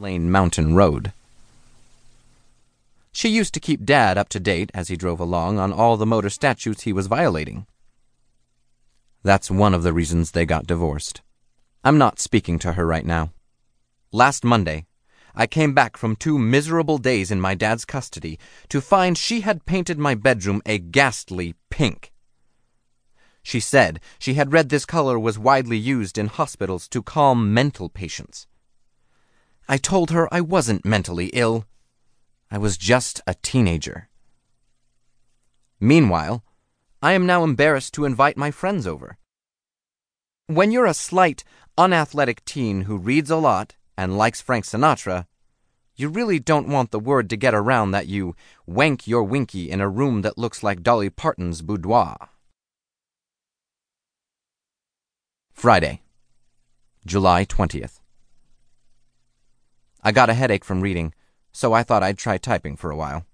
Lane Mountain Road. She used to keep Dad up to date as he drove along on all the motor statutes he was violating. That's one of the reasons they got divorced. I'm not speaking to her right now. Last Monday, I came back from two miserable days in my dad's custody to find she had painted my bedroom a ghastly pink. She said she had read this color was widely used in hospitals to calm mental patients. I told her I wasn't mentally ill. I was just a teenager. Meanwhile, I am now embarrassed to invite my friends over. When you're a slight, unathletic teen who reads a lot and likes Frank Sinatra, you really don't want the word to get around that you wank your winky in a room that looks like Dolly Parton's boudoir. Friday, July 20th. I got a headache from reading, so I thought I'd try typing for a while.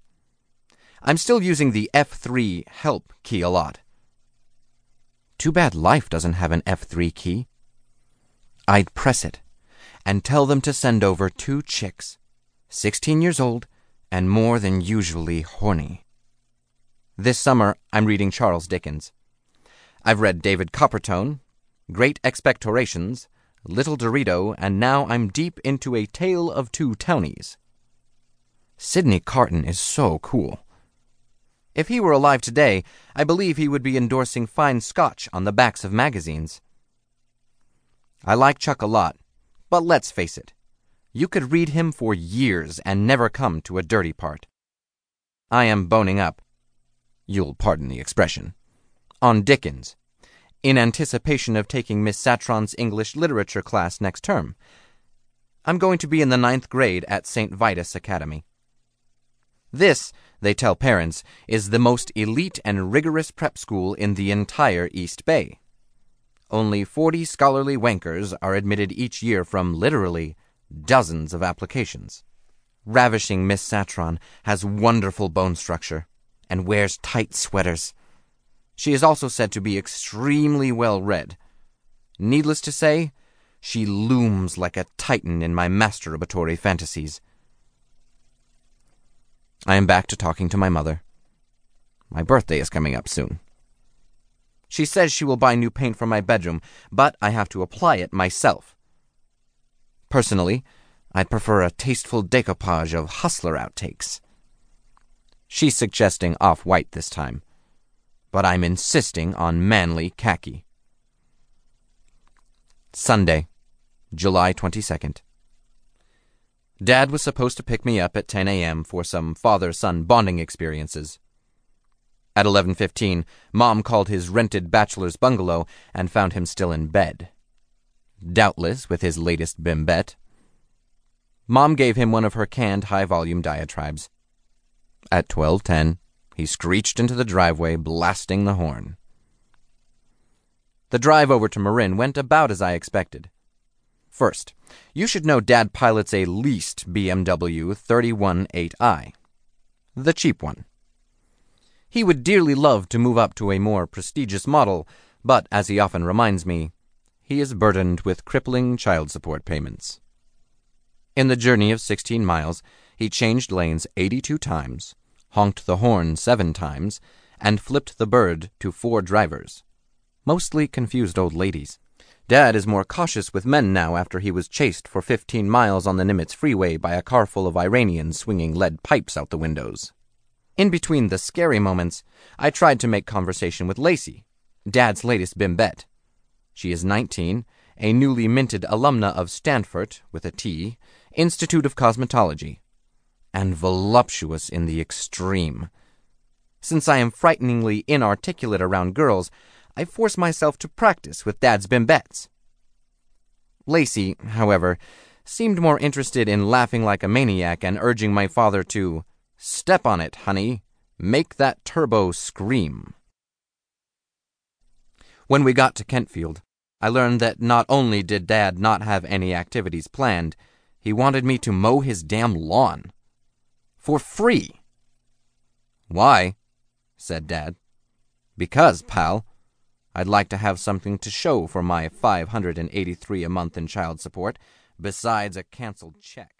I'm still using the F3 help key a lot. Too bad life doesn't have an F3 key. I'd press it and tell them to send over two chicks, 16 years old and more than usually horny. This summer, I'm reading Charles Dickens. I've read David Coppertone, Great Expectorations, Little Dorito, and now I'm deep into A Tale of Two Townies. Sydney Carton is so cool. If he were alive today, I believe he would be endorsing fine scotch on the backs of magazines. I like Chuck a lot, but let's face it, you could read him for years and never come to a dirty part. I am boning up, you'll pardon the expression, on Dickens in anticipation of taking Miss Satron's English literature class next term. I'm going to be in the ninth grade at St. Vitus Academy. This, they tell parents, is the most elite and rigorous prep school in the entire East Bay. Only 40 scholarly wankers are admitted each year from literally dozens of applications. Ravishing Miss Satron has wonderful bone structure and wears tight sweaters. She is also said to be extremely well read. Needless to say, she looms like a titan in my masturbatory fantasies. I am back to talking to my mother. My birthday is coming up soon. She says she will buy new paint for my bedroom, but I have to apply it myself. Personally, I'd prefer a tasteful decoupage of hustler outtakes. She's suggesting off white this time but I'm insisting on manly khaki. Sunday, July 22nd. Dad was supposed to pick me up at 10 a.m. for some father-son bonding experiences. At 11:15, Mom called his rented bachelor's bungalow and found him still in bed. Doubtless with his latest bimbette. Mom gave him one of her canned high-volume diatribes. At 12:10, he screeched into the driveway, blasting the horn. The drive over to Marin went about as I expected. First, you should know Dad pilots a leased BMW 318i, the cheap one. He would dearly love to move up to a more prestigious model, but as he often reminds me, he is burdened with crippling child support payments. In the journey of 16 miles, he changed lanes 82 times, honked the horn seven times, and flipped the bird to four drivers. Mostly confused old ladies. Dad is more cautious with men now after he was chased for 15 miles on the Nimitz freeway by a car full of Iranians swinging lead pipes out the windows. In between the scary moments, I tried to make conversation with Lacey, Dad's latest bimbette. She is 19, a newly minted alumna of Stanford, with a T, Institute of Cosmetology and voluptuous in the extreme. Since I am frighteningly inarticulate around girls, I force myself to practice with Dad's bimbettes. Lacey, however, seemed more interested in laughing like a maniac and urging my father to step on it, honey, make that turbo scream. When we got to Kentfield, I learned that not only did Dad not have any activities planned, he wanted me to mow his damn lawn for free. Why? said Dad. Because, pal, I'd like to have something to show for my 583 a month in child support, besides a canceled check.